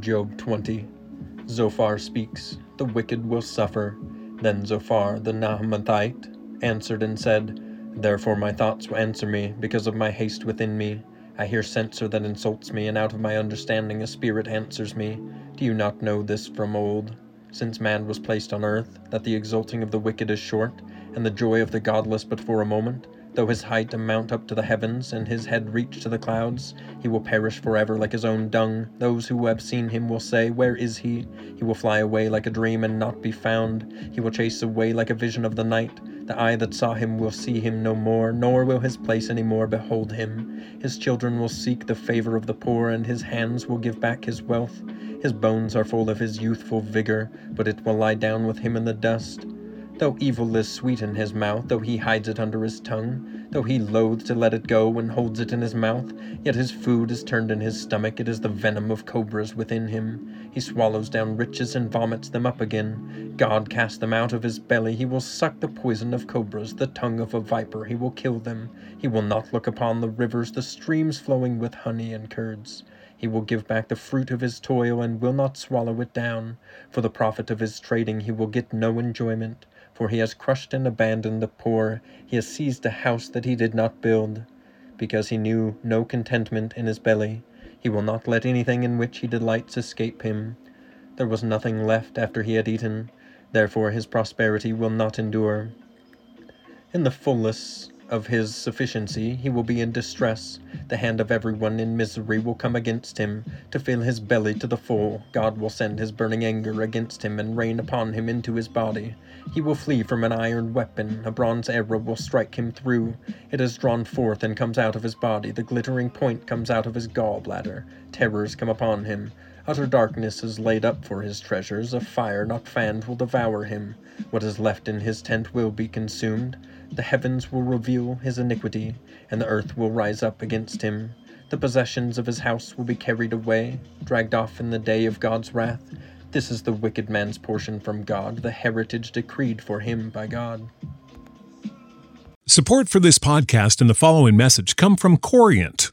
Job 20. Zophar speaks, the wicked will suffer. Then Zophar the Naamathite answered and said, Therefore my thoughts will answer me, because of my haste within me. I hear censor that insults me, and out of my understanding a spirit answers me. Do you not know this from old? Since man was placed on earth, that the exulting of the wicked is short, and the joy of the godless but for a moment? Though his height amount up to the heavens, and his head reach to the clouds, he will perish forever like his own dung. Those who have seen him will say, Where is he? He will fly away like a dream and not be found. He will chase away like a vision of the night. The eye that saw him will see him no more, nor will his place any more behold him. His children will seek the favor of the poor, and his hands will give back his wealth. His bones are full of his youthful vigor, but it will lie down with him in the dust. Though evil is sweet in his mouth, though he hides it under his tongue, though he loathes to let it go and holds it in his mouth, yet his food is turned in his stomach, it is the venom of cobras within him. He swallows down riches and vomits them up again. God cast them out of his belly, he will suck the poison of cobras, the tongue of a viper, he will kill them. He will not look upon the rivers, the streams flowing with honey and curds. He will give back the fruit of his toil and will not swallow it down. For the profit of his trading he will get no enjoyment for he has crushed and abandoned the poor, he has seized a house that he did not build. Because he knew no contentment in his belly, he will not let anything in which he delights escape him. There was nothing left after he had eaten, therefore his prosperity will not endure. In the fullness of his sufficiency he will be in distress. The hand of everyone in misery will come against him. To fill his belly to the full, God will send his burning anger against him and rain upon him into his body. He will flee from an iron weapon, a bronze arrow will strike him through. It is drawn forth and comes out of his body, the glittering point comes out of his gall bladder. Terrors come upon him. Utter darkness is laid up for his treasures, a fire not fanned will devour him. What is left in his tent will be consumed. The heavens will reveal his iniquity, and the earth will rise up against him. The possessions of his house will be carried away, dragged off in the day of God's wrath. This is the wicked man's portion from God, the heritage decreed for him by God. Support for this podcast and the following message come from Corient.